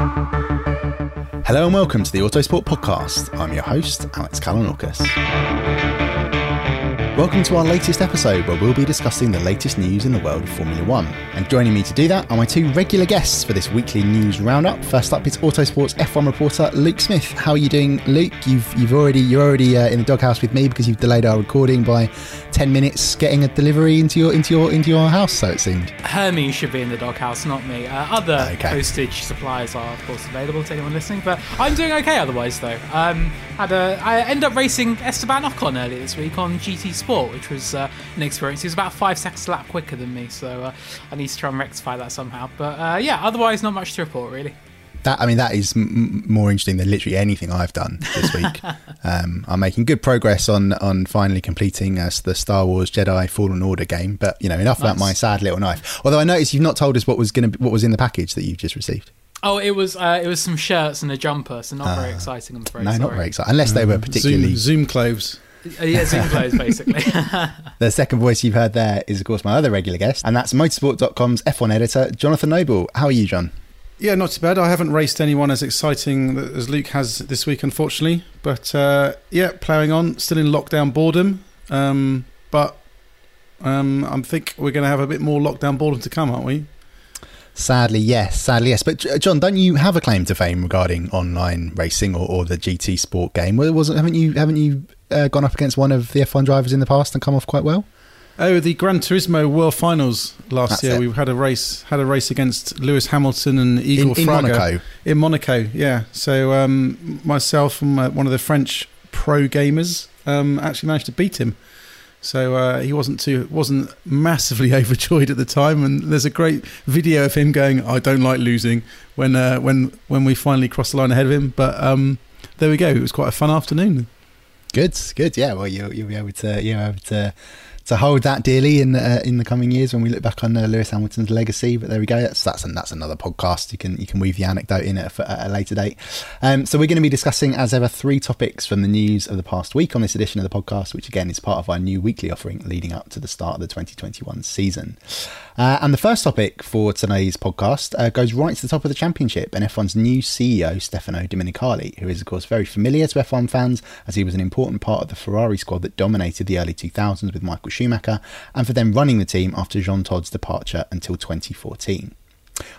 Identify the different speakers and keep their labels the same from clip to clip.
Speaker 1: Hello and welcome to the Autosport Podcast. I'm your host, Alex Kalinauckas. Welcome to our latest episode where we'll be discussing the latest news in the world of Formula One. And joining me to do that are my two regular guests for this weekly news roundup. First up, it's Autosport's F1 reporter Luke Smith. How are you doing, Luke? You've you've already you're already uh, in the doghouse with me because you've delayed our recording by ten minutes, getting a delivery into your into your into your house. So it seemed.
Speaker 2: Hermes should be in the doghouse, not me. Uh, other
Speaker 1: Okay.
Speaker 2: postage supplies are, of course, available to anyone listening. But I'm doing okay otherwise, though. Um, had a I ended up racing Esteban Ocon earlier this week on GT Sport, which was uh, an experience. He was about five seconds a lap quicker than me, so uh, I need to try and rectify that somehow. But uh, yeah, otherwise, not much to report really.
Speaker 1: That I mean, that is m- m- more interesting than literally anything I've done this week. um, I'm making good progress on on finally completing uh, the Star Wars Jedi Fallen Order game. But you know, enough about my sad little knife. Although I noticed you've not told us what was going to what was in the package that you've just received.
Speaker 2: Oh, it was uh, it was some shirts and a jumper, so not very exciting. I'm afraid.
Speaker 1: no, not very exciting. Unless they were particularly.
Speaker 3: Zoom, Zoom clothes.
Speaker 2: Uh, yeah, Zoom clothes basically.
Speaker 1: The second voice you've heard there is, of course, my other regular guest, and that's Motorsport.com's F1 editor, Jonathan Noble. How are you, John?
Speaker 3: Yeah, not too bad. I haven't raced anyone as exciting as Luke has this week, unfortunately. But uh, yeah, ploughing on. Still in lockdown boredom. Um, but um, I think we're going to have a bit more lockdown boredom to come, aren't we?
Speaker 1: Sadly, yes. Sadly, yes. But John, don't you have a claim to fame regarding online racing or, or the GT Sport game? Well, wasn't haven't you haven't you uh, gone up against one of the F1 drivers in the past and come off quite well?
Speaker 3: Oh, the Gran Turismo World Finals last
Speaker 1: That's
Speaker 3: year.
Speaker 1: it.
Speaker 3: We had a race had a race against Lewis Hamilton and Igor
Speaker 1: in
Speaker 3: Fraga
Speaker 1: Monaco.
Speaker 3: in Monaco. Yeah. So um, myself and my, one of the French pro gamers um, actually managed to beat him. So uh, he wasn't too wasn't massively overjoyed at the time, and there's a great video of him going, "I don't like losing." When uh, when when we finally crossed the line ahead of him, but um, there we go. It was quite a fun afternoon.
Speaker 1: Good, good. Yeah, well, you'll, you'll be able to you'll be able to to hold that dearly in uh, in the coming years when we look back on uh, Lewis Hamilton's legacy. But there we go. That's that's that's another podcast. You can you can weave the anecdote in at, a- at a later date. Um, so we're going to be discussing, as ever, three topics from the news of the past week on this edition of the podcast, which again is part of our new weekly offering leading up to the start of the 2021 season. Uh, and the first topic for today's podcast uh, goes right to the top of the championship and F1's new CEO, Stefano Domenicali, who is, of course, very familiar to F1 fans as he was an important part of the Ferrari squad that dominated the early 2000s with Michael Schumacher and for them running the team after Jean Todt's departure until 2014.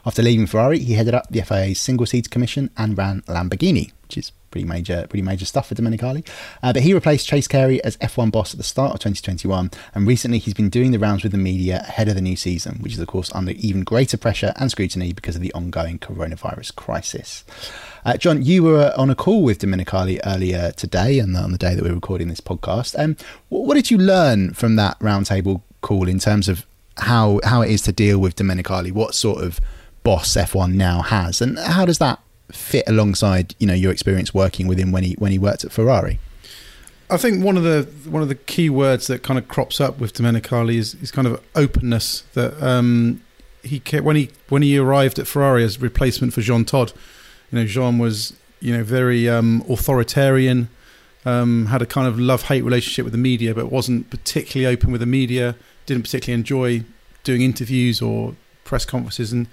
Speaker 1: After leaving Ferrari, he headed up the FIA's single seats commission and ran Lamborghini, which is pretty major, pretty major stuff for Domenicali. Uh, but he replaced Chase Carey as F1 boss at the start of 2021, and recently he's been doing the rounds with the media ahead of the new season, which is of course under even greater pressure and scrutiny because of the ongoing coronavirus crisis. Uh, John, you were on a call with Domenicali earlier today, and on the day that we're recording this podcast. Um, what, what did you learn from that roundtable call in terms of how how it is to deal with Domenicali? What sort of boss F1 now has, and how does that fit alongside you know your experience working with him when he when he worked at Ferrari?
Speaker 3: I think one of the one of the key words that kind of crops up with Domenicali is, is kind of openness. That um, he kept, when he when he arrived at Ferrari as replacement for Jean Todt, you know Jean was you know very um, authoritarian, um, had a kind of love hate relationship with the media, but wasn't particularly open with the media. Didn't particularly enjoy doing interviews or press conferences. And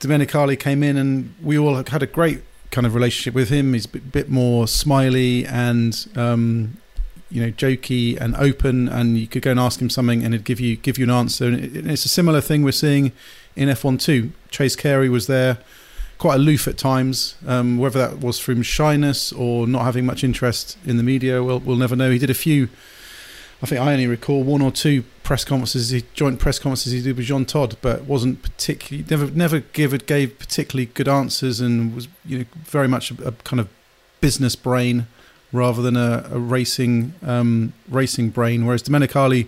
Speaker 3: Domenicali came in, and we all had a great kind of relationship with him. He's a bit more smiley and um, you know jokey and open, and you could go and ask him something, and he'd give you give you an answer. And it's a similar thing we're seeing in F1 too. Chase Carey was there, quite aloof at times. Um, whether that was from shyness or not having much interest in the media, we'll we'll never know. He did a few. I think I only recall one or two press conferences, joint press conferences he did with Jean Todt, but wasn't particularly never never gave gave particularly good answers and was you know very much a, a kind of business brain rather than a, a racing um, racing brain. Whereas Domenicali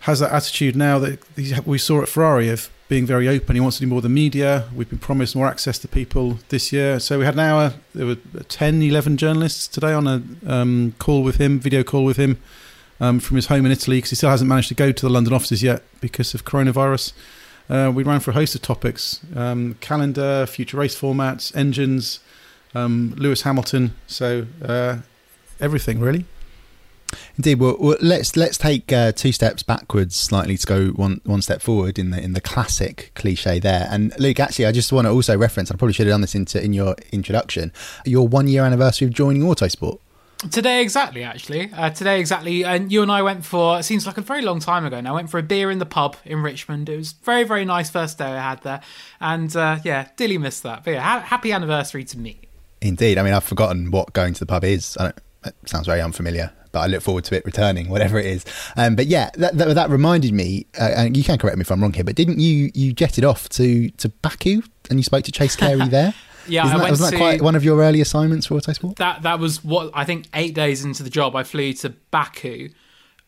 Speaker 3: has that attitude now that we saw at Ferrari of being very open. He wants to do more with the media. We've been promised more access to people this year. So we had an hour, there were 10, 11 journalists today on a um, call with him, video call with him um, from his home in Italy because he still hasn't managed to go to the London offices yet because of coronavirus. Uh, we ran for a host of topics um, calendar, future race formats, engines, um, Lewis Hamilton. So uh, everything, really.
Speaker 1: Indeed. Well, well, let's let's take uh, two steps backwards slightly to go one one step forward in the in the classic cliche there. And Luke, actually, I just want to also reference. I probably should have done this into in your introduction. Your one year anniversary of joining Autosport.
Speaker 2: Today exactly, actually. Uh, today exactly, and you and I went for. It seems like a very long time ago now. I went for a beer in the pub in Richmond. It was very, very nice first day I had there, and uh, yeah, dearly missed that. But yeah, ha- happy anniversary to me.
Speaker 1: Indeed. I mean, I've forgotten what going to the pub is. I don't, it sounds very unfamiliar, but I look forward to it returning, whatever it is. Um, but yeah, that, that, that reminded me, uh, and you can correct me if I'm wrong here, but didn't you you jetted off to to Baku and you spoke to Chase Carey there?
Speaker 2: Yeah,
Speaker 1: Isn't
Speaker 2: I
Speaker 1: that,
Speaker 2: went
Speaker 1: wasn't
Speaker 2: to
Speaker 1: that quite one of your early assignments for Autosport?
Speaker 2: that. That was what I think. Eight days into the job, I flew to Baku,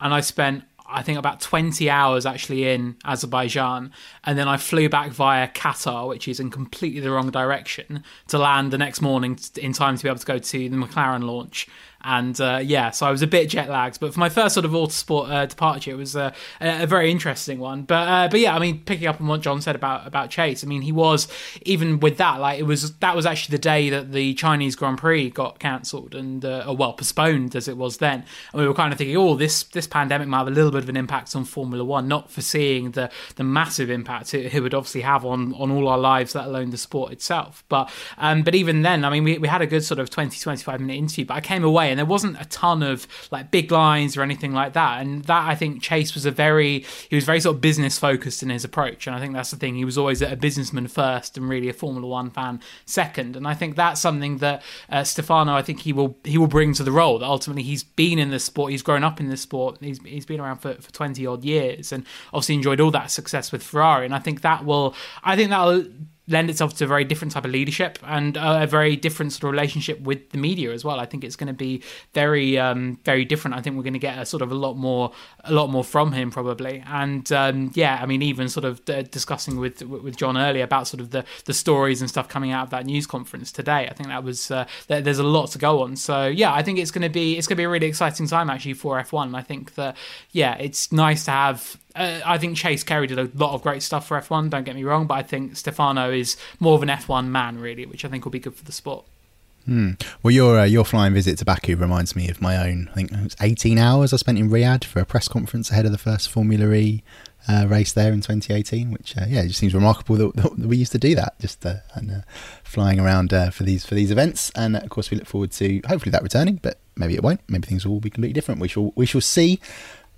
Speaker 2: and I spent I think about 20 hours actually in Azerbaijan, and then I flew back via Qatar, which is in completely the wrong direction, to land the next morning in time to be able to go to the McLaren launch. And uh, yeah, so I was a bit jet lagged, but for my first sort of autosport uh, departure, it was uh, a, a very interesting one. But uh, but yeah, I mean, picking up on what John said about about Chase, I mean, he was even with that, like it was that was actually the day that the Chinese Grand Prix got cancelled and uh, or well postponed as it was then, and we were kind of thinking, oh, this this pandemic might have a little bit of an impact on Formula One, not foreseeing the the massive impact it, it would obviously have on on all our lives, let alone the sport itself. But um, but even then, I mean, we we had a good sort of 20 25 minute interview, but I came away and there wasn't a ton of like big lines or anything like that. And that I think Chase was a very he was very sort of business focused in his approach, and I think that's the thing. He was always a businessman first and really a Formula One fan second. And I think that's something that uh, Stefano, I think he will he will bring to the role. That ultimately he's been in this sport, he's grown up in this sport, he's he's been around for for twenty odd years, and obviously enjoyed all that success with Ferrari. And I think that will I think that'll lend itself to a very different type of leadership and a very different sort of relationship with the media as well. I think it's going to be very, um, very different. I think we're going to get a sort of a lot more, a lot more from him probably. And um, yeah, I mean, even sort of uh, discussing with with John earlier about sort of the the stories and stuff coming out of that news conference today. I think that was uh, there's a lot to go on. So yeah, I think it's going to be it's going to be a really exciting time actually for F1. I think that yeah, it's nice to have uh, I think Chase Carey did a lot of great stuff for F1. Don't get me wrong, but I think Stefano is more of an F1 man, really, which I think will be good for the sport.
Speaker 1: Hmm. Well, your uh, your flying visit to Baku reminds me of my own. I think it was 18 hours I spent in Riyadh for a press conference ahead of the first Formula E uh, race there in 2018. Which uh, yeah, it just seems remarkable that, that, we used to do that, just uh, and uh, flying around uh, for these for these events. And of course, we look forward to hopefully that returning, but maybe it won't. Maybe things will be completely different. We shall we shall see.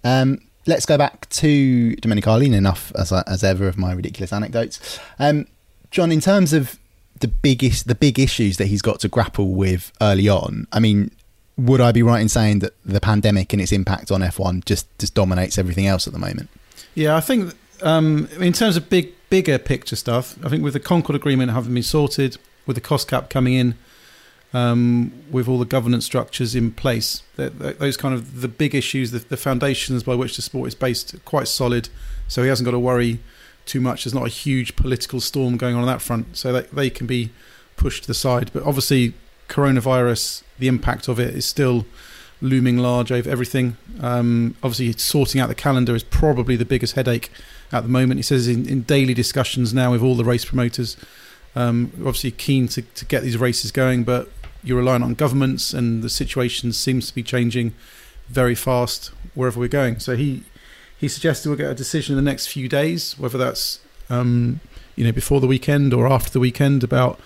Speaker 1: Um, let's go back to Dominic Domenicali. Enough as as ever of my ridiculous anecdotes. Um, John, in terms of the biggest the big issues that he's got to grapple with early on, I mean, would I be right in saying that the pandemic and its impact on F1 just just dominates everything else at the moment?
Speaker 3: Yeah, I think um, in terms of big bigger picture stuff, I think with the Concorde agreement having been sorted, with the cost cap coming in, um, with all the governance structures in place. those kind of the big issues, the, the, foundations by which the sport is based, quite solid. So he hasn't got to worry too much. There's not a huge political storm going on on that front, so that they can be pushed to the side. But obviously, coronavirus, the impact of it is still looming large over everything. Um, obviously, sorting out the calendar is probably the biggest headache at the moment. He says in, in daily discussions now with all the race promoters, um, obviously keen to, to get these races going, but you're relying on governments, and the situation seems to be changing very fast wherever we're going. So he he suggested we'll get a decision in the next few days, whether that's um, you know before the weekend or after the weekend about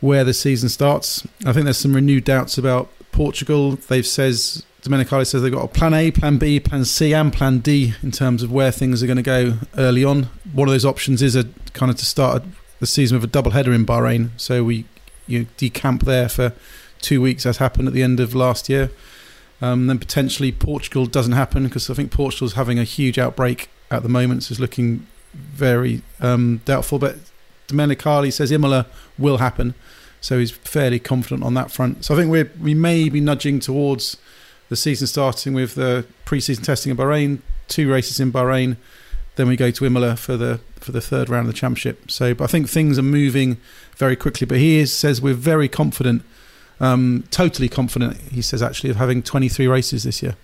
Speaker 3: where the season starts. I think there's some renewed doubts about Portugal. They've says Domenicali says they've got a plan A, plan B, plan C, and plan D in terms of where things are going to go early on. One of those options is a kind of to start the season with a double header in Bahrain, so we you decamp there for two weeks, as happened at the end of last year. Um, then potentially Portugal doesn't happen because I think Portugal's having a huge outbreak at the moment, so it's looking very um, doubtful. But Domenicali says Imola will happen, so he's fairly confident on that front. So I think we we may be nudging towards the season starting with the pre-season testing in Bahrain, two races in Bahrain, then we go to Imola for the for the third round of the championship. So, but I think things are moving very quickly. But he is, says we're very confident, um, totally confident. He says actually of having 23 races this year.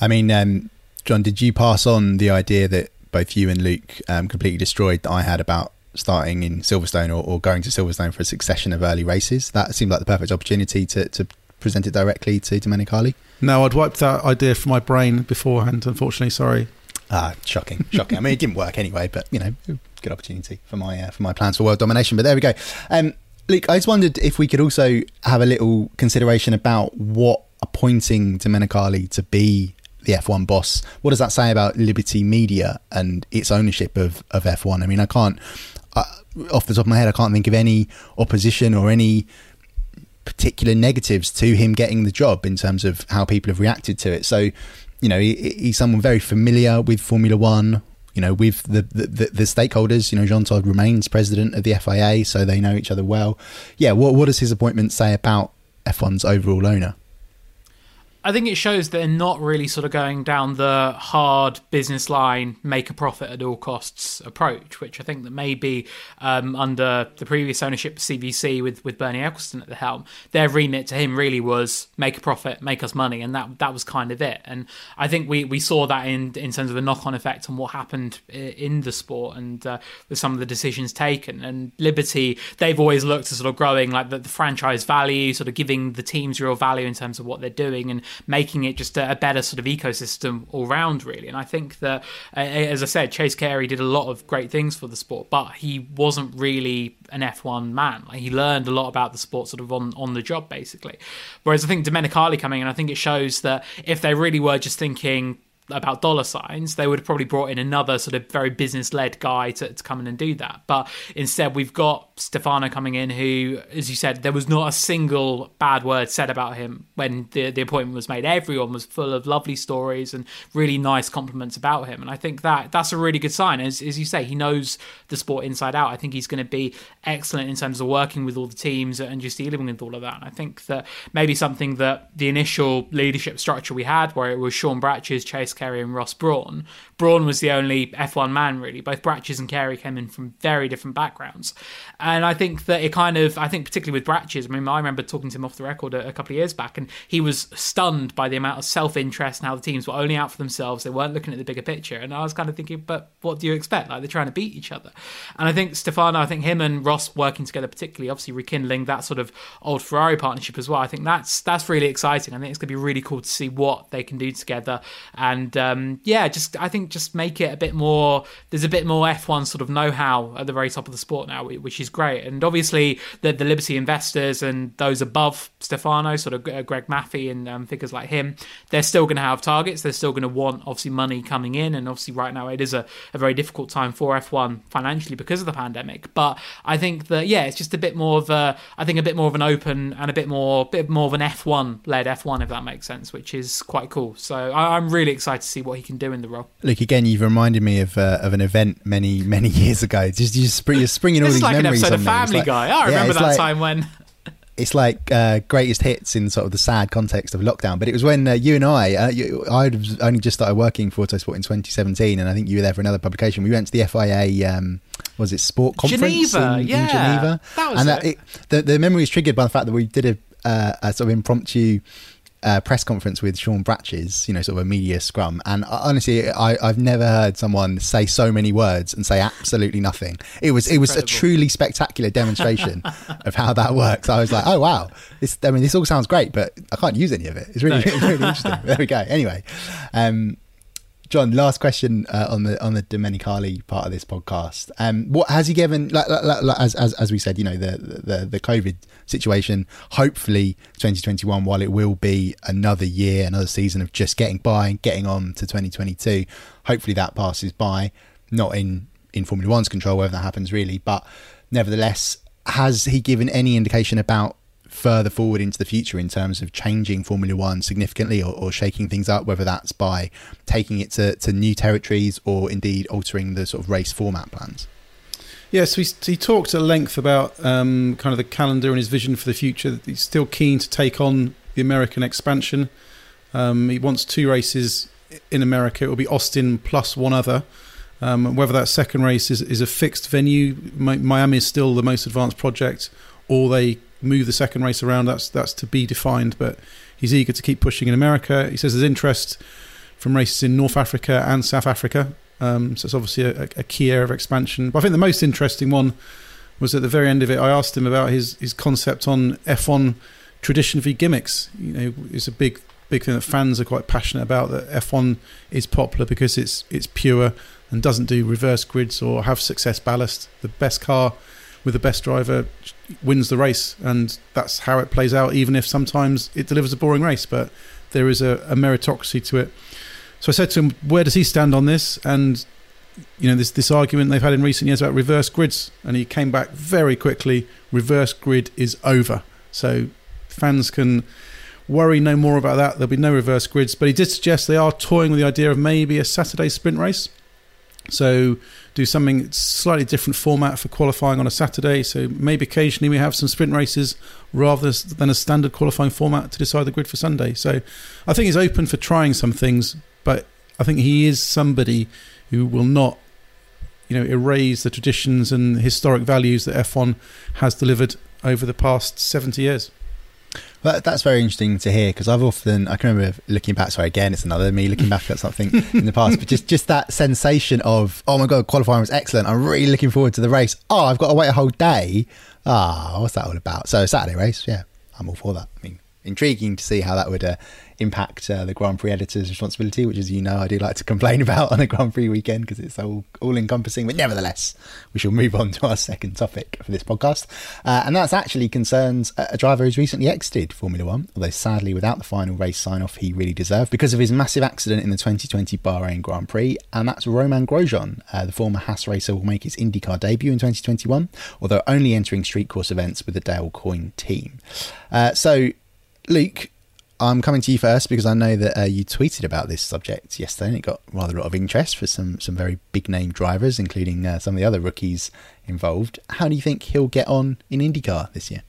Speaker 1: I mean, um, John, did you pass on the idea that both you and Luke um, completely destroyed that I had about starting in Silverstone or, or, going to Silverstone for a succession of early races? That seemed like the perfect opportunity to, to present it directly to Domenicali.
Speaker 3: No, I'd wiped that idea from my brain beforehand. Unfortunately, sorry.
Speaker 1: Ah, shocking, shocking. I mean, it didn't work anyway, but you know, good opportunity for my uh, for my plans for world domination. But there we go. Um, Luke, I just wondered if we could also have a little consideration about what appointing Domenicali to be the F1 boss. What does that say about Liberty Media and its ownership of, of F1? I mean, I can't, uh, off the top of my head, I can't think of any opposition or any particular negatives to him getting the job in terms of how people have reacted to it. So, you know, he, he's someone very familiar with Formula One. You know, with the, the, the stakeholders. You know, Jean Todt remains president of the FIA, so they know each other well. Yeah, what what does his appointment say about F1's overall owner?
Speaker 2: I think it shows they're not really sort of going down the hard business line, make a profit at all costs approach, which I think that maybe um, under the previous ownership of CVC with, with Bernie Ecclestone at the helm, their remit to him really was make a profit, make us money, and that that was kind of it. And I think we, we saw that in in terms of the knock on effect on what happened in the sport and uh, with some of the decisions taken. And Liberty, they've always looked to sort of growing like the, the franchise value, sort of giving the teams real value in terms of what they're doing and making it just a, a better sort of ecosystem all round, really. And I think that, as I said, Chase Carey did a lot of great things for the sport, but he wasn't really an F1 man. Like he learned a lot about the sport sort of on, on the job, basically. Whereas I think Domenicali coming in, I think it shows that if they really were just thinking about dollar signs, they would have probably brought in another sort of very business led guy to, to come in and do that. But instead, we've got Stefano coming in, who, as you said, there was not a single bad word said about him when the, the appointment was made. Everyone was full of lovely stories and really nice compliments about him. And I think that that's a really good sign. As, as you say, he knows the sport inside out. I think he's going to be excellent in terms of working with all the teams and just dealing with all of that. And I think that maybe something that the initial leadership structure we had, where it was Sean Bratches, Chase And Ross Brawn, Brawn was the only F1 man really. Both Bratches and Carey came in from very different backgrounds. And I think that it kind of, I think particularly with Bratches, I mean, I remember talking to him off the record a, a couple of years back, and he was stunned by the amount of self interest and how the teams were only out for themselves. They weren't looking at the bigger picture. And I was kind of thinking, but what do you expect? Like they're trying to beat each other. And I think Stefano, I think him and Ross working together, particularly, obviously rekindling that sort of old Ferrari partnership as well. I think that's that's really exciting. I think it's going to be really cool to see what they can do together. And um, yeah, just I think just make it a bit more. There's a bit more F1 sort of know-how at the very top of the sport now, which is great. And obviously, the, the Liberty investors and those above Stefano, sort of uh, Greg Maffei and um, figures like him, they're still going to have targets. They're still going to want obviously money coming in, and obviously right now it is a, a very difficult time for F1 financially because of the pandemic. But I think that yeah, it's just a bit more of a, I think a bit more of an open and a bit more, bit more of an F1 led F1 if that makes sense, which is quite cool. So I, I'm really excited to see what he can do in the role.
Speaker 1: Look again, you've reminded me of uh, of an event many many years ago. Just you spring, you're springing all
Speaker 2: this
Speaker 1: these
Speaker 2: like
Speaker 1: memories
Speaker 2: an episode of. Family
Speaker 1: like,
Speaker 2: Guy. I
Speaker 1: yeah,
Speaker 2: remember that
Speaker 1: like,
Speaker 2: time when.
Speaker 1: It's like uh, greatest hits in sort of the sad context of lockdown. But it was when uh, you and I, uh, you, I was only just started working for Autosport in 2017, and I think you were there for another publication. We went to the FIA. Um, was it sport conference
Speaker 2: Geneva,
Speaker 1: in,
Speaker 2: yeah,
Speaker 1: in Geneva?
Speaker 2: that was
Speaker 1: and
Speaker 2: it.
Speaker 1: it, the the memory is triggered by the fact that we did a, uh, a sort of impromptu uh, press conference with Sean Bratches, you know, sort of a media scrum. And uh, honestly, I, I've never heard someone say so many words and say absolutely nothing. It was it was a truly spectacular demonstration of how that works. I was like, oh wow, this. I mean, this all sounds great, but I can't use any of it. It's really, no. really interesting. There we go. Anyway, um, John, last question uh, on the on the Domenicali part of this podcast. Um, what has he given? Like, like, like, as, as as we said, you know, the the the COVID situation. Hopefully, 2021, while it will be another year, another season of just getting by, getting on to 2022. Hopefully, that passes by. Not in in Formula One's control whether that happens really, but nevertheless, has he given any indication about further forward into the future in terms of changing Formula One significantly or, or shaking things up, whether that's by taking it to, to new territories or indeed altering the sort of race format plans?
Speaker 3: Yes, yeah, so he, he, talked at length about um, kind of the calendar and his vision for the future. He's still keen to take on the American expansion. Um, he wants two races in America. It will be Austin plus one other. Um, whether that second race is, is a fixed venue, Miami is still the most advanced project, or they move the second race around. That's that's to be defined. But he's eager to keep pushing in America. He says there's interest from races in North Africa and South Africa. Um, so it's obviously a, a, key area of expansion. But I think the most interesting one was at the very end of it. I asked him about his his concept on F1 tradition v gimmicks. You know, it's a big big thing that fans are quite passionate about. That F1 is popular because it's it's pure and doesn't do reverse grids or have success ballast. The best car with the best driver wins the race, and that's how it plays out. Even if sometimes it delivers a boring race, but there is a, a meritocracy to it. So I said to him, "Where does he stand on this?" And you know, this this argument they've had in recent years about reverse grids, and he came back very quickly. Reverse grid is over, so fans can worry no more about that. There'll be no reverse grids, but he did suggest they are toying with the idea of maybe a Saturday sprint race. So do something slightly different format for qualifying on a Saturday. So maybe occasionally we have some sprint races rather than a standard qualifying format to decide the grid for Sunday. So I think he's open for trying some things, but I think he is somebody who will not, you know, erase the traditions and historic values that F1 has delivered over the past 70 years.
Speaker 1: Well, that's very interesting to hear because I've often I can remember looking back. Sorry, again, it's another me looking back at something in the past, but just just that sensation of oh my god, qualifying was excellent. I'm really looking forward to the race. Oh, I've got to wait a whole day. Ah, oh, what's that all about? So Saturday race, yeah, I'm all for that. I mean, intriguing to see how that would uh, impact uh, the Grand Prix editor's responsibility, which, as you know, I do like to complain about on a Grand Prix weekend because it's all, all encompassing. But nevertheless, we shall move on to our second topic for this podcast. Uh, and that's actually concerns a driver who's recently exited Formula One, although sadly, without the final race sign off he really deserved because of his massive accident in the 2020 Bahrain Grand Prix. And that's Romain Grosjean. Uh, the former Haas racer will make his IndyCar debut in 2021, although only entering street course events with the Dale Coyne team. Uh, so, Luke, I'm coming to you first because I know that uh, you tweeted about this subject yesterday and it got rather a lot of interest for some, some very big name drivers, including uh, some of the other rookies involved. How do you think he'll get on in IndyCar this year?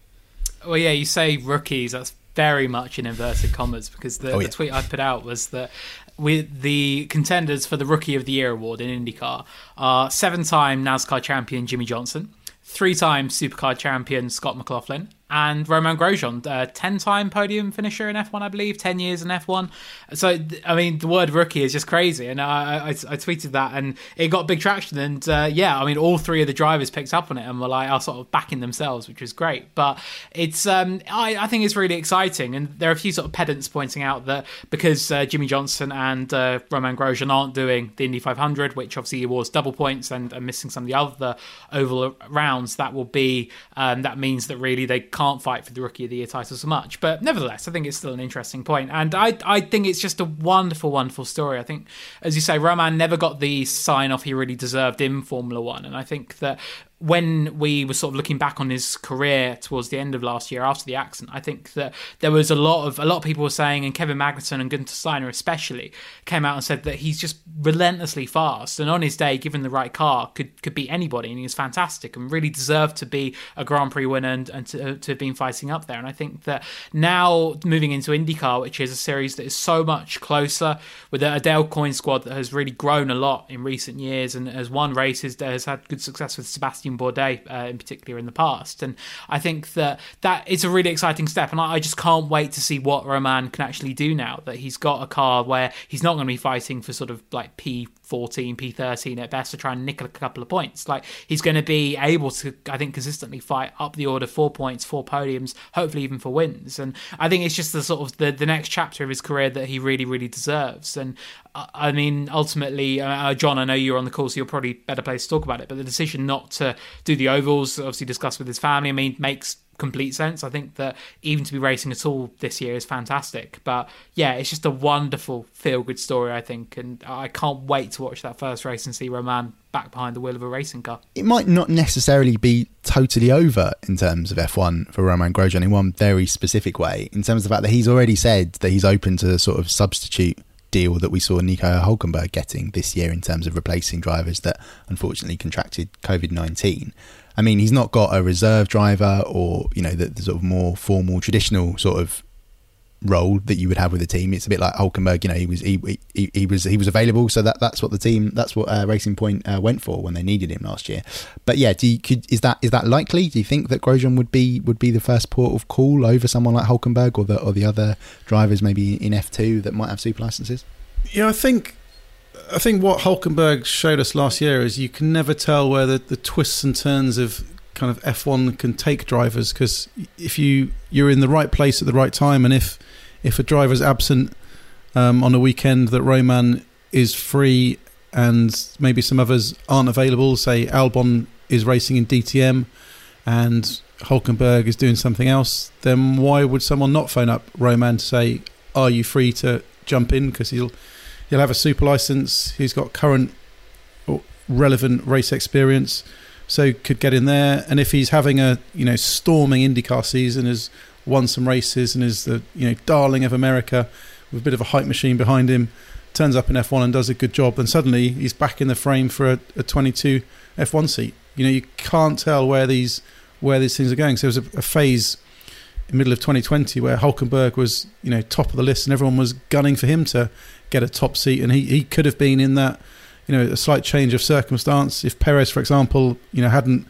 Speaker 2: Well, yeah, you say rookies, that's very much in inverted commas because the, oh, yeah. the tweet I put out was that with the contenders for the Rookie of the Year award in IndyCar are seven time NASCAR champion Jimmie Johnson, three time Supercar champion Scott McLaughlin, and Romain Grosjean, a 10 time podium finisher in F1, I believe, 10 years in F1. So, I mean, the word rookie is just crazy. And I, I, I tweeted that and it got big traction. And uh, yeah, I mean, all three of the drivers picked up on it and were like, are sort of backing themselves, which was great. But it's, um, I, I think it's really exciting. And there are a few sort of pedants pointing out that because uh, Jimmie Johnson and uh, Romain Grosjean aren't doing the Indy 500, which obviously awards double points and, and missing some of the other oval rounds, that will be, um, that means that really they can't can't fight for the Rookie of the Year title so much. But nevertheless, I think it's still an interesting point. And I, I think it's just a wonderful, wonderful story. I think, as you say, Romain never got the sign off he really deserved in Formula One. And I think that when we were sort of looking back on his career towards the end of last year after the accident, I think that there was a lot of a lot of people were saying, and Kevin Magnussen and Guenther Steiner especially came out and said that he's just relentlessly fast, and on his day, given the right car, could could beat anybody, and he was fantastic and really deserved to be a Grand Prix winner and, and to, to have been fighting up there. And I think that now moving into IndyCar, which is a series that is so much closer with a Dale Coyne squad that has really grown a lot in recent years and has won races, that has had good success with Sebastian Bourdais uh, in particular in the past. And I think that that is a really exciting step. And I, I just can't wait to see what Romain can actually do now that he's got a car where he's not going to be fighting for sort of like P 14, P13 at best to try and nick a couple of points. Like he's going to be able to, I think, consistently fight up the order four points, four podiums, hopefully even for wins. And I think it's just the sort of the, the next chapter of his career that he really, really deserves. And uh, I mean, ultimately, uh, uh, John, I know you're on the call, so you're probably better place to talk about it. But the decision not to do the ovals, obviously discussed with his family, I mean, makes complete sense. I think that even to be racing at all this year is fantastic. But yeah, it's just a wonderful feel good story, I think. And I can't wait to watch that first race and see Romain back behind the wheel of a racing car.
Speaker 1: It might not necessarily be totally over in terms of F1 for Romain Grosjean in one very specific way, in terms of the fact that he's already said that he's open to sort of substitute deal that we saw Nico Hulkenberg getting this year in terms of replacing drivers that unfortunately contracted COVID 19. I mean, he's not got a reserve driver or you know the, the, sort of more formal, traditional sort of role that you would have with a team. It's a bit like Hulkenberg. You know, he was he, he, he was he was available, so that that's what the team that's what uh, Racing Point uh, went for when they needed him last year. But yeah, do you, could is that is that likely? Do you think that Grosjean would be would be the first port of call over someone like Hulkenberg or the or the other drivers maybe in F two that might have super licenses?
Speaker 3: Yeah, I think I think what Hulkenberg showed us last year is you can never tell where the, the twists and turns of kind of F1 can take drivers because if you you're in the right place at the right time and if if a driver's absent um, on a weekend that Romain is free and maybe some others aren't available, say Albon is racing in DTM and Hulkenberg is doing something else, then why would someone not phone up Romain to say, "Are you free to jump in?" Because he'll he'll have a super license. He's got current relevant race experience, so could get in there. And if he's having a you know storming IndyCar season, has won some races and is the you know darling of America with a bit of a hype machine behind him, turns up in F1 and does a good job, and suddenly he's back in the frame for a, a 22 F1 seat. You know you can't tell where these where these things are going. So there was a, a phase middle of 2020 where Hulkenberg was you know top of the list and everyone was gunning for him to get a top seat, and he, he could have been in that, you know, a slight change of circumstance. If Perez, for example, you know, hadn't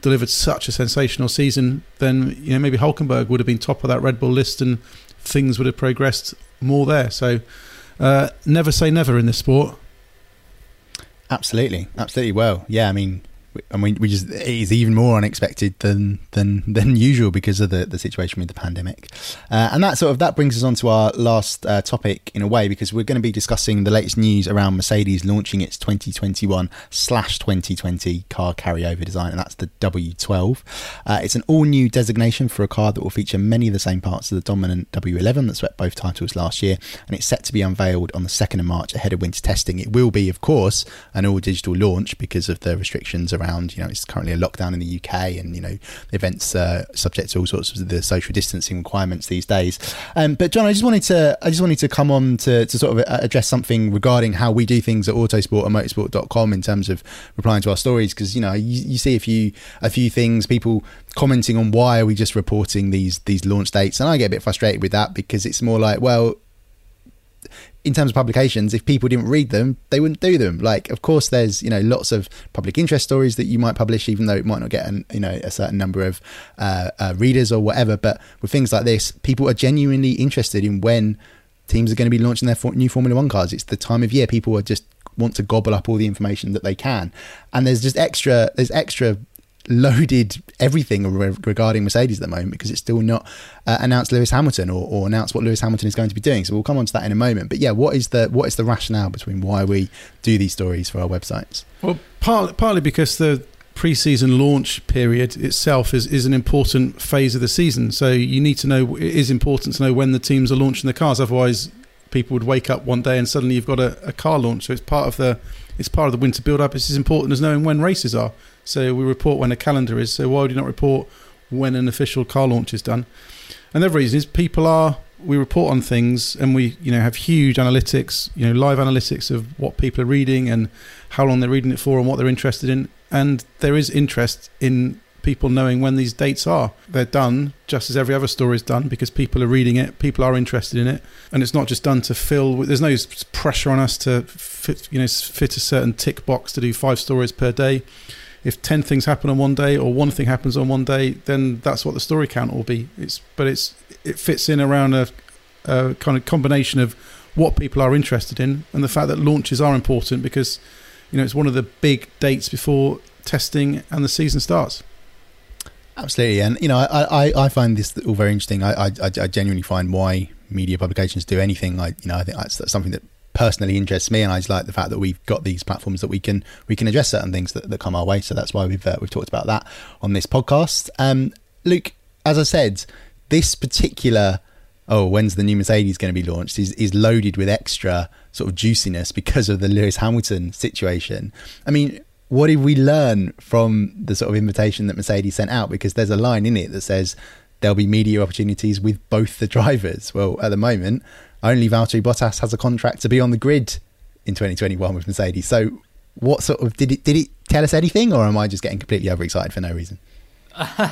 Speaker 3: delivered such a sensational season, then you know maybe Hulkenberg would have been top of that Red Bull list, and things would have progressed more there. So, uh, never say never in this sport.
Speaker 1: Absolutely, absolutely. Well, yeah, I mean, and we, we just it is even more unexpected than than than usual because of the, the situation with the pandemic. Uh, and that sort of that brings us on to our last uh, topic in a way because we're going to be discussing the latest news around mercedes launching its 2021 slash 2020 car carryover design and that's the w12 uh, it's an all new designation for a car that will feature many of the same parts of the dominant w11 that swept both titles last year and it's set to be unveiled on the 2nd of march ahead of winter testing. It will be of course an all digital launch because of the restrictions around around. You know, it's currently a lockdown in the UK, and you know, the events uh, subject to all sorts of the social distancing requirements these days. Um, but John, I just wanted to, I just wanted to come on to, to sort of uh, address something regarding how we do things at Autosport and Motorsport.com in terms of replying to our stories, because you know, you, you see a few a few things, people commenting on why are we just reporting these these launch dates, and I get a bit frustrated with that because it's more like, well, in terms of publications, if people didn't read them, they wouldn't do them. Like, of course, there's you know lots of public interest stories that you might publish, even though it might not get an, you know a certain number of uh, uh, readers or whatever. But with things like this, people are genuinely interested in when teams are going to be launching their new Formula One cars. It's the time of year people are just want to gobble up all the information that they can, and there's just extra there's extra loaded everything regarding Mercedes at the moment because it's still not uh, announced Lewis Hamilton or, or, announced what Lewis Hamilton is going to be doing. So we'll come on to that in a moment. But yeah, what is the what is the rationale between why we do these stories for our websites?
Speaker 3: Well, partly, partly because the pre-season launch period itself is, is an important phase of the season. So you need to know it is important to know when the teams are launching the cars. Otherwise, people would wake up one day and suddenly you've got a, a car launch. So it's part of the it's part of the winter build-up. It's as important as knowing when races are. So we report when a calendar is. So why would you not report when an official car launch is done? And the reason is people are we report on things and we you know have huge analytics, you know live analytics of what people are reading and how long they're reading it for and what they're interested in. And there is interest in people knowing when these dates are. They're done just as every other story is done because people are reading it, people are interested in it, and it's not just done to fill. There's no pressure on us to fit, you know, fit a certain tick box to do five stories per day. If ten things happen on one day or one thing happens on one day, then that's what the story count will be. It's but it's it fits in around a, a kind of combination of what people are interested in and the fact that launches are important because you know it's one of the big dates before testing and the season starts.
Speaker 1: Absolutely, and you know, I, I, I find this all very interesting. I, I, I genuinely find why media publications do anything. I, you know, I think that's something that personally interests me, and I just like the fact that we've got these platforms that we can we can address certain things that, that come our way. So that's why we've uh, we've talked about that on this podcast. Um, Luke, as I said, this particular oh, when's the new Mercedes going to be launched is is loaded with extra sort of juiciness because of the Lewis Hamilton situation. I mean, what did we learn from the sort of invitation that Mercedes sent out? Because there's a line in it that says there'll be media opportunities with both the drivers. Well, at the moment, only Valtteri Bottas has a contract to be on the grid in 2021 with Mercedes. So, what sort of did it did it tell us anything, or am I just getting completely overexcited for no reason?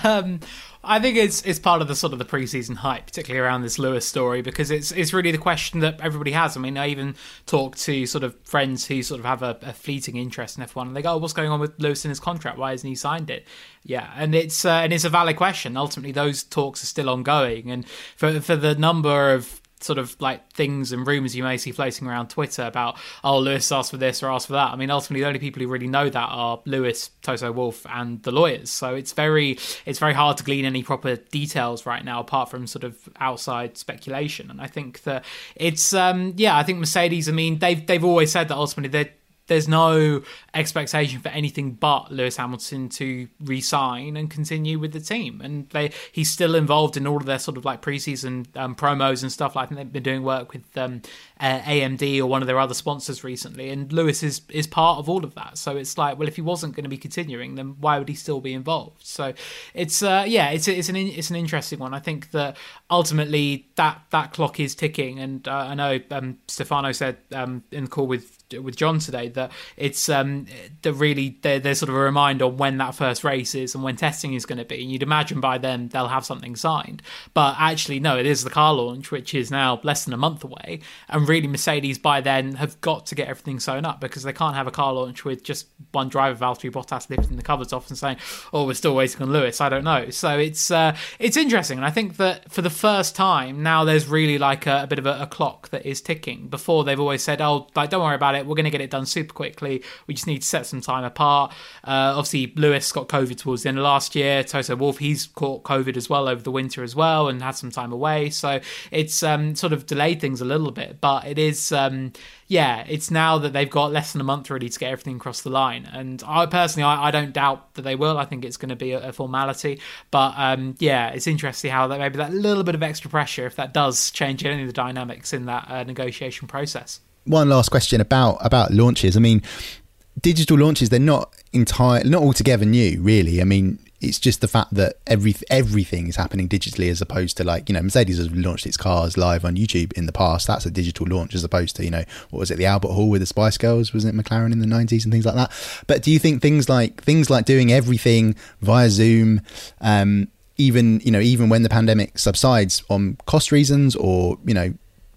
Speaker 2: Um, I think it's it's part of the sort of the preseason hype, particularly around this Lewis story, because it's it's really the question that everybody has. I mean, I even talk to sort of friends who sort of have a, a fleeting interest in F1, and they go, oh, "What's going on with Lewis in his contract? Why hasn't he signed it?" Yeah, and it's uh, and it's a valid question. Ultimately, those talks are still ongoing, and for for the number of sort of like things and rumors you may see floating around Twitter about oh Lewis asked for this or asked for that. I mean, ultimately the only people who really know that are Lewis, Toto Wolff, and the lawyers. So it's very it's very hard to glean any proper details right now apart from sort of outside speculation. And I think that it's um yeah, I think Mercedes. I mean, they've they've always said that ultimately they there's no expectation for anything but Lewis Hamilton to resign and continue with the team. And they he's still involved in all of their sort of like preseason um, promos and stuff. Like I think they've been doing work with um, uh, AMD or one of their other sponsors recently. And Lewis is is part of all of that. So it's like, well, if he wasn't going to be continuing, then why would he still be involved? So it's uh, yeah, it's it's an it's an interesting one. I think that ultimately that that clock is ticking. And uh, I know um, Stefano said um, in the call with with John today that it's um that really there's sort of a reminder on when that first race is and when testing is going to be. And you'd imagine by then they'll have something signed, but actually no, it is the car launch, which is now less than a month away, and really Mercedes by then have got to get everything sewn up because they can't have a car launch with just one driver, Valtteri Bottas, lifting the covers off and saying, "Oh, we're still waiting on Lewis." I don't know. So it's uh, it's interesting, and I think that for the first time now there's really like a, a bit of a, a clock that is ticking. Before they've always said, "Oh, like don't worry about it." We're going to get it done super quickly. We just need to set some time apart. Uh, obviously, Lewis got COVID towards the end of last year. Toto Wolff, he's caught COVID as well over the winter as well and had some time away. So it's um, sort of delayed things a little bit. But it is, um, yeah, it's now that they've got less than a month really to get everything across the line. And I personally, I, I don't doubt that they will. I think it's going to be a, a formality. But um, yeah, it's interesting how that maybe that little bit of extra pressure, if that does change any of the dynamics in that uh, negotiation process
Speaker 1: one last question about about launches. I mean, digital launches they're not entire not altogether new, really. I mean, it's just the fact that every everything is happening digitally as opposed to like you know Mercedes has launched its cars live on YouTube in the past. That's a digital launch as opposed to you know what was it the Albert Hall with the Spice Girls? Was it McLaren in the nineties and things like that? But do you think things like things like doing everything via Zoom? Um, even you know even when the pandemic subsides on cost reasons or you know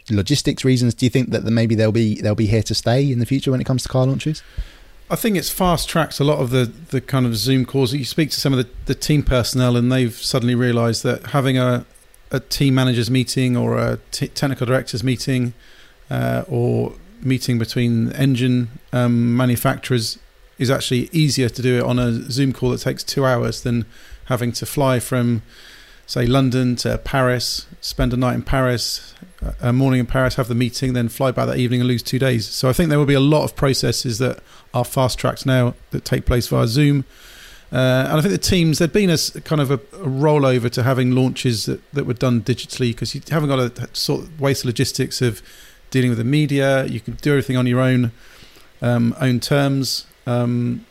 Speaker 1: logistics reasons, do you think that maybe they'll be they'll be here to stay in the future when it comes to car launches?
Speaker 3: I think it's fast tracked a lot of the, the kind of Zoom calls. You speak to some of the, the team personnel, and they've suddenly realised that having a, a team managers meeting or a t- technical directors meeting uh, or meeting between engine um, manufacturers is actually easier to do it on a Zoom call that takes two hours than having to fly from say London to Paris, spend a night in Paris, a morning in Paris, have the meeting, then fly back that evening and lose two days. So I think there will be a lot of processes that are fast tracked now that take place via Zoom. Uh, and I think the teams, there'd been a kind of a, a rollover to having launches that, that were done digitally because you haven't got to sort of waste logistics of dealing with the media. You can do everything on your own um, own terms. Um,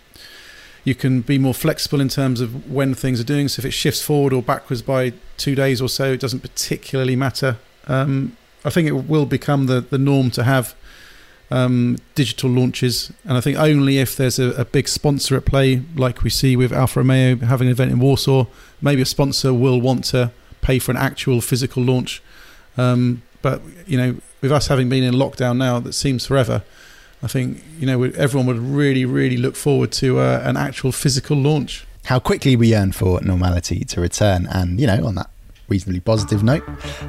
Speaker 3: you can be more flexible in terms of when things are doing. So if it shifts forward or backwards by two days or so, it doesn't particularly matter. Um, I think it will become the, the norm to have um, digital launches, and I think only if there's a, a, big sponsor at play, like we see with Alfa Romeo having an event in Warsaw, maybe a sponsor will want to pay for an actual physical launch. Um, but you know, with us having been in lockdown now, that seems forever. I think you know everyone would really, really look forward to uh, an actual physical launch.
Speaker 1: How quickly we yearn for normality to return, and you know, on that reasonably positive note.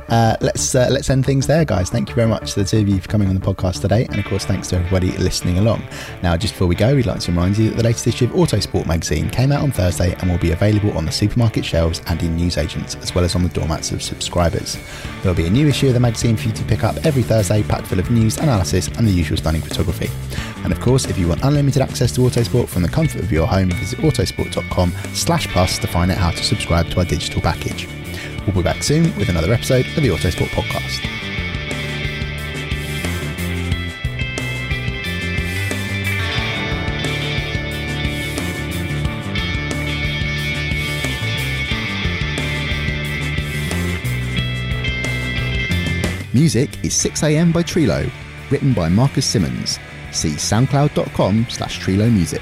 Speaker 1: Uh, let's uh, let's end things there, guys. Thank you very much to the two of you for coming on the podcast today, and of course, thanks to everybody listening along. Now, just before we go, we'd like to remind you that the latest issue of Autosport magazine came out on Thursday and will be available on the supermarket shelves and in newsagents, as well as on the doormats of subscribers. There will be a new issue of the magazine for you to pick up every Thursday, packed full of news, analysis, and the usual stunning photography. And of course, if you want unlimited access to Autosport from the comfort of your home, visit autosport.com/slash-plus to find out how to subscribe to our digital package. We'll be back soon with another episode of the Autosport Podcast. Music is 6am by Trilo, written by Marcus Simmons. See soundcloud.com slash Trilo Music.